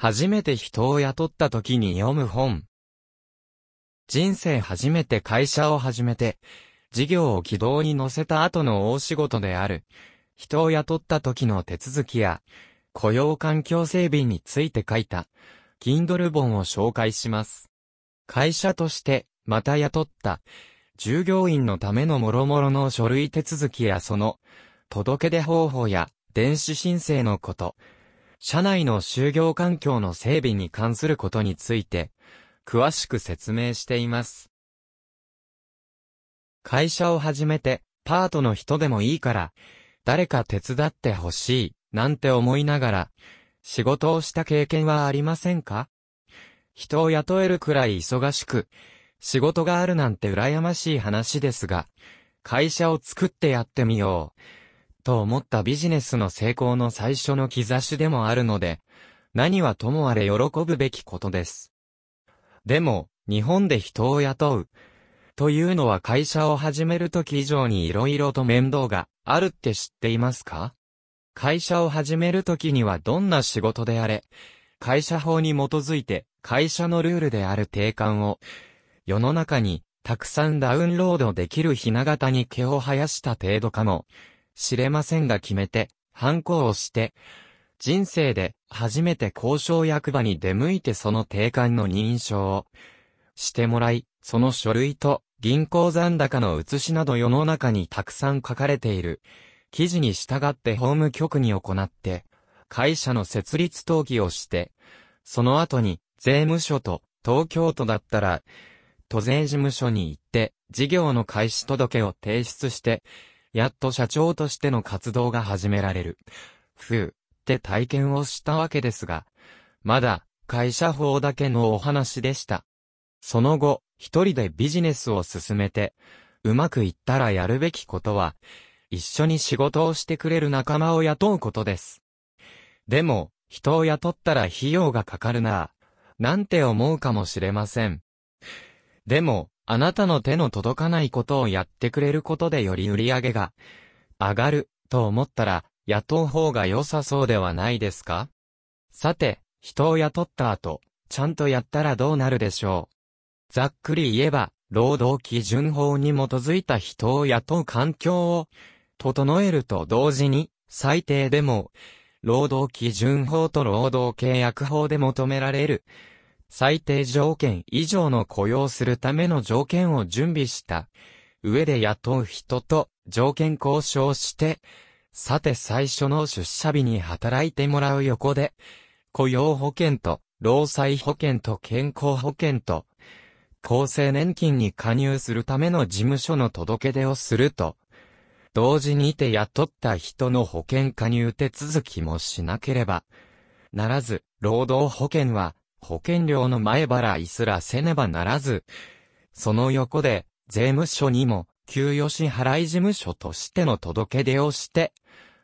初めて人を雇った時に読む本。人生初めて会社を始めて、事業を軌道に乗せた後の大仕事である。人を雇った時の手続きや、雇用環境整備について書いた、Kindle 本を紹介します。会社として、また雇った、従業員のための諸々の書類手続きやその、届け出方法や、電子申請のこと、社内の就業環境の整備に関することについて、詳しく説明しています。会社を始めて、パートの人でもいいから、誰か手伝ってほしい、なんて思いながら、仕事をした経験はありませんか？人を雇えるくらい忙しく、仕事があるなんて羨ましい話ですが、会社を作ってやってみよう。と思ったビジネスの成功の最初の兆しでもあるので、何はともあれ喜ぶべきことです。でも、日本で人を雇う。というのは会社を始めるとき以上に色々と面倒があるって知っていますか？会社を始めるときにはどんな仕事であれ、会社法に基づいて会社のルールである定款を世の中にたくさんダウンロードできるひな形に毛を生やした程度かもしれませんが決めて、反抗をして、人生で初めて交渉役場に出向いてその定款の認証をしてもらい、その書類と銀行残高の写しなど世の中にたくさん書かれている。記事に従って法務局に行って、会社の設立登記をして、その後に税務署と東京都だったら都税事務所に行って、事業の開始届を提出して、やっと社長としての活動が始められる。ふう、って体験をしたわけですが、まだ、会社法だけのお話でした。その後、一人でビジネスを進めて、うまくいったらやるべきことは、一緒に仕事をしてくれる仲間を雇うことです。でも、人を雇ったら費用がかかるなぁ、なんて思うかもしれません。でも、あなたの手の届かないことをやってくれることでより売り上げが上がると思ったら雇う方が良さそうではないですか？さて、人を雇った後、ちゃんとやったらどうなるでしょう？ざっくり言えば、労働基準法に基づいた人を雇う環境を整えると同時に、最低でも、労働基準法と労働契約法で求められる最低条件以上の雇用するための条件を準備した。上で雇う人と条件交渉して、さて最初の出社日に働いてもらう横で、雇用保険と労災保険と健康保険と厚生年金に加入するための事務所の届け出をすると、同時にいて雇った人の保険加入手続きもしなければならず、労働保険は保険料の前払いすらせねばならず、その横で、税務署にも、給与支払い事務所としての届け出をして、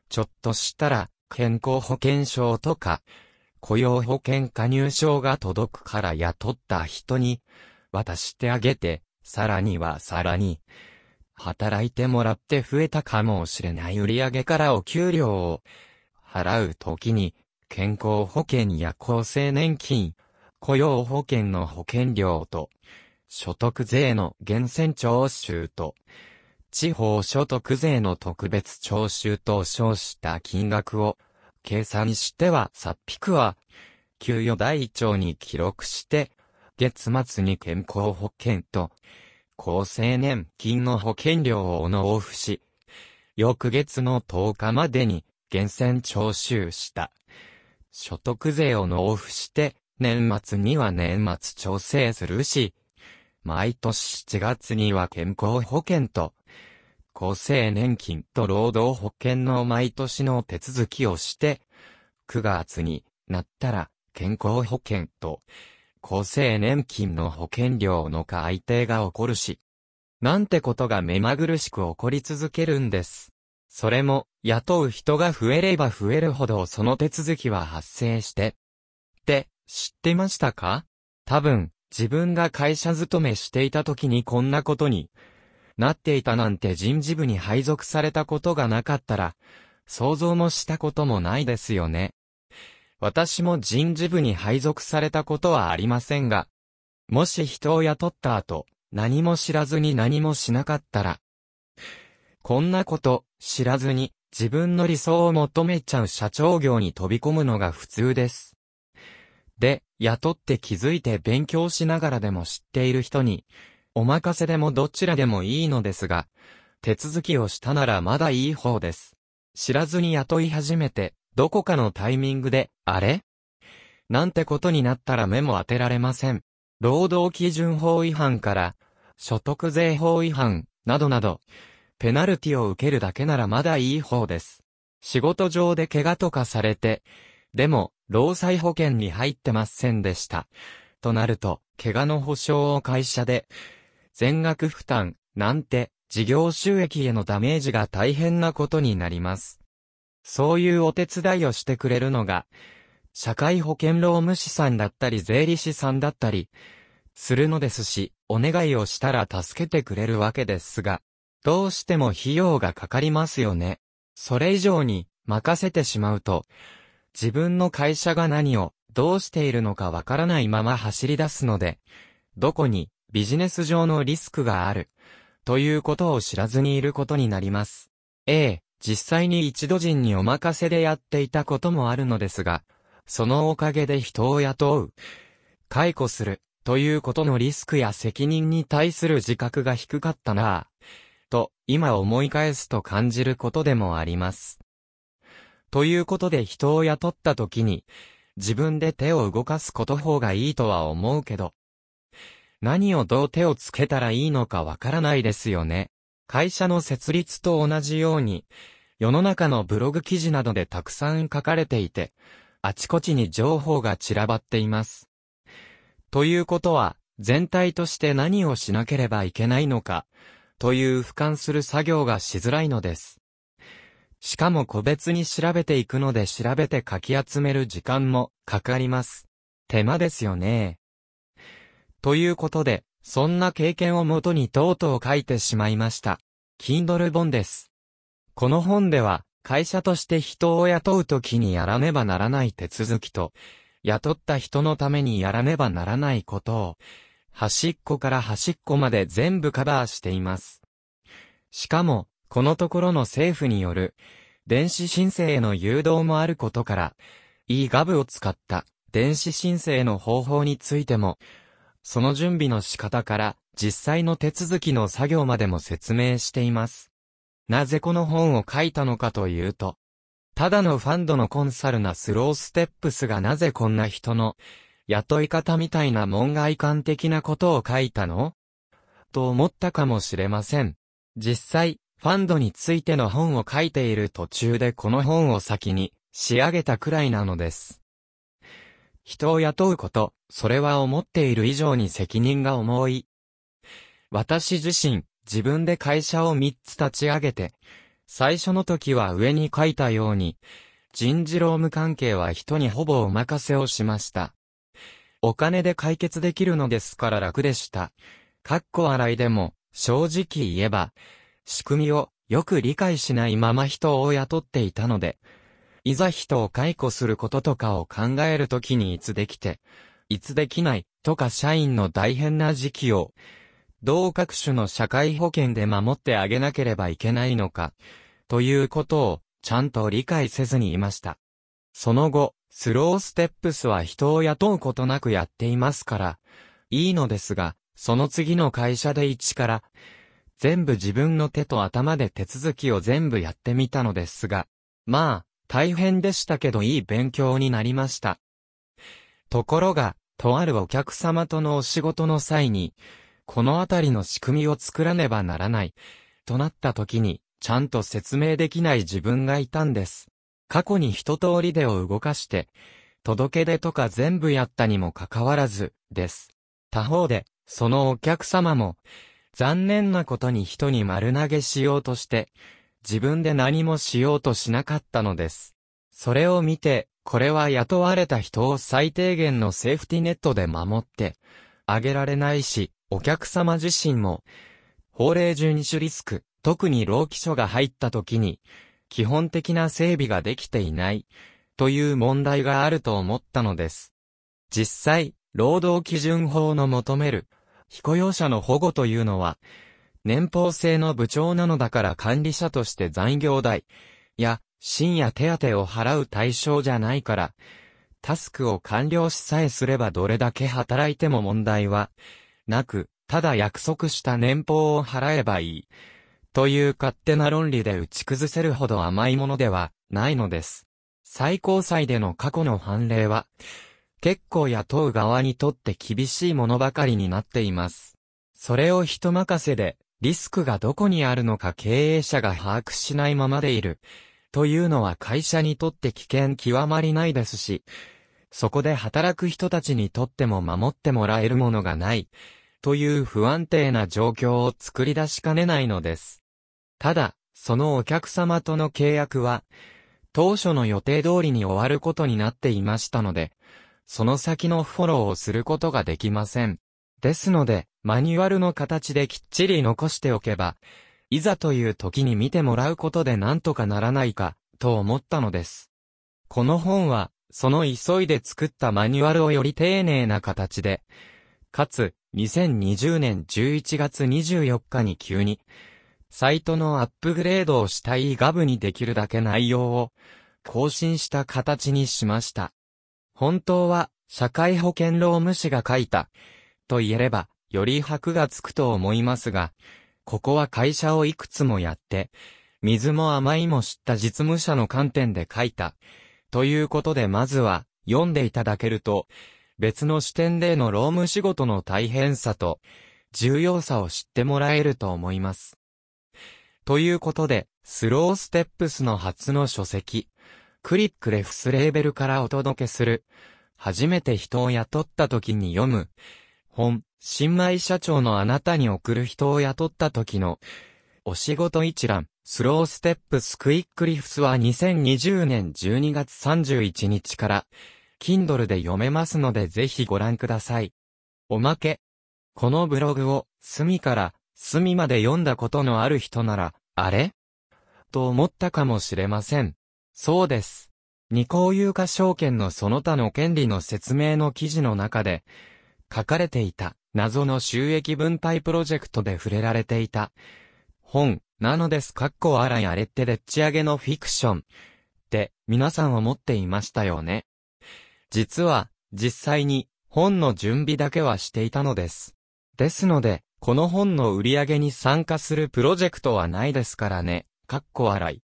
ちょっとしたら、健康保険証とか、雇用保険加入証が届くから雇った人に、渡してあげて、さらにはさらに、働いてもらって増えたかもしれない売上からお給料を払うときに、健康保険や厚生年金、雇用保険の保険料と、所得税の源泉徴収と、地方所得税の特別徴収と称した金額を計算しては、さっぴくは、給与台帳に記録して、月末に健康保険と、厚生年金の保険料を納付し、翌月の10日までに源泉徴収した。所得税を納付して、年末には年末調整するし、毎年7月には健康保険と、厚生年金と労働保険の毎年の手続きをして、9月になったら健康保険と厚生年金の保険料の改定が起こるし、なんてことが目まぐるしく起こり続けるんです。それも、雇う人が増えれば増えるほどその手続きは発生して、って知ってましたか？多分、自分が会社勤めしていた時にこんなことになっていたなんて人事部に配属されたことがなかったら、想像もしたこともないですよね。私も人事部に配属されたことはありませんが、もし人を雇った後、何も知らずに何もしなかったら、こんなこと知らずに自分の理想を求めちゃう社長業に飛び込むのが普通です。で、雇って気づいて勉強しながらでも知っている人に、お任せでもどちらでもいいのですが、手続きをしたならまだいい方です。知らずに雇い始めて、どこかのタイミングで、あれ？なんてことになったら目も当てられません。労働基準法違反から、所得税法違反、などなど、ペナルティを受けるだけならまだいい方です。仕事上で怪我とかされて、でも、労災保険に入ってませんでした。となると、怪我の保証を会社で、全額負担、なんて、事業収益へのダメージが大変なことになります。そういうお手伝いをしてくれるのが、社会保険労務士さんだったり税理士さんだったり、するのですし、お願いをしたら助けてくれるわけですが、どうしても費用がかかりますよね。それ以上に任せてしまうと、自分の会社が何をどうしているのかわからないまま走り出すので、どこにビジネス上のリスクがある、ということを知らずにいることになります。ええ、実際に一度人にお任せでやっていたこともあるのですが、そのおかげで人を雇う、解雇する、ということのリスクや責任に対する自覚が低かったなぁ、と、今思い返すと感じることでもあります。ということで人を雇った時に、自分で手を動かすこと方がいいとは思うけど、何をどう手をつけたらいいのかわからないですよね。会社の設立と同じように、世の中のブログ記事などでたくさん書かれていて、あちこちに情報が散らばっています。ということは、全体として何をしなければいけないのか、という俯瞰する作業がしづらいのです。しかも個別に調べていくので調べて書き集める時間もかかります。手間ですよね。ということで、そんな経験をもとにとうとう書いてしまいました。Kindle 本です。この本では、会社として人を雇うときにやらねばならない手続きと、雇った人のためにやらねばならないことを、端っこから端っこまで全部カバーしています。しかも、このところの政府による、電子申請への誘導もあることから、e-gov を使った電子申請の方法についても、その準備の仕方から実際の手続きの作業までも説明しています。なぜこの本を書いたのかというと、ただのファンドのコンサルなスローステップスがなぜこんな人の雇い方みたいな門外観的なことを書いたの？と思ったかもしれません。実際、ファンドについての本を書いている途中でこの本を先に仕上げたくらいなのです。人を雇うこと、それは思っている以上に責任が重い。私自身、自分で会社を3つ立ち上げて、最初の時は上に書いたように、人事労務関係は人にほぼお任せをしました。お金で解決できるのですから楽でした。かっこ笑いでも、正直言えば、仕組みをよく理解しないまま人を雇っていたので、いざ人を解雇することとかを考えるときにいつできて、いつできないとか社員の大変な時期を、どう各種の社会保険で守ってあげなければいけないのか、ということをちゃんと理解せずにいました。その後、スローステップスは人を雇うことなくやっていますから、いいのですが、その次の会社で一から、全部自分の手と頭で手続きを全部やってみたのですが、まあ、大変でしたけどいい勉強になりました。ところが、とあるお客様とのお仕事の際に、このあたりの仕組みを作らねばならない、となった時に、ちゃんと説明できない自分がいたんです。過去に一通りでを動かして、届け出とか全部やったにもかかわらず、です。他方で、そのお客様も、残念なことに人に丸投げしようとして、自分で何もしようとしなかったのです。それを見て、これは雇われた人を最低限のセーフティネットで守ってあげられないし、お客様自身も、法令12種リスク、特に労基署が入った時に、基本的な整備ができていない、という問題があると思ったのです。実際、労働基準法の求める、非雇用者の保護というのは、年俸制の部長なのだから管理者として残業代や深夜手当を払う対象じゃないから、タスクを完了しさえすればどれだけ働いても問題はなく、ただ約束した年俸を払えばいい。という勝手な論理で打ち崩せるほど甘いものではないのです。最高裁での過去の判例は、結構雇う側にとって厳しいものばかりになっています。それを人任せで、リスクがどこにあるのか経営者が把握しないままでいる。というのは会社にとって危険極まりないですし、そこで働く人たちにとっても守ってもらえるものがない。という不安定な状況を作り出しかねないのです。ただ、そのお客様との契約は、当初の予定通りに終わることになっていましたので、その先のフォローをすることができません。ですので、マニュアルの形できっちり残しておけば、いざという時に見てもらうことで何とかならないか、と思ったのです。この本は、その急いで作ったマニュアルをより丁寧な形で、かつ、2020年11月24日に急に、サイトのアップグレードをしたいガブにできるだけ内容を更新した形にしました。本当は、社会保険労務士が書いた、と言えれば、より箔がつくと思いますが、ここは会社をいくつもやって、水も甘いも知った実務者の観点で書いた。ということでまずは、読んでいただけると、別の視点での労務仕事の大変さと、重要さを知ってもらえると思います。ということで、スローステップスの初の書籍、クリックレフスレーベルからお届けする。初めて人を雇った時に読む。本、新米社長のあなたに送る人を雇った時の、お仕事一覧、スローステップスクイックリフスは2020年12月31日から、Kindle で読めますのでぜひご覧ください。おまけ。このブログを、隅から、隅まで読んだことのある人なら、あれ？と思ったかもしれません。そうです。二項有価証券のその他の権利の説明の記事の中で、書かれていた謎の収益分配プロジェクトで触れられていた本なのです。かっこあらやれってでっち上げのフィクションって皆さん思っていましたよね。実は実際に本の準備だけはしていたのです。ですので、この本の売り上げに参加するプロジェクトはないですからね。かっこ笑い。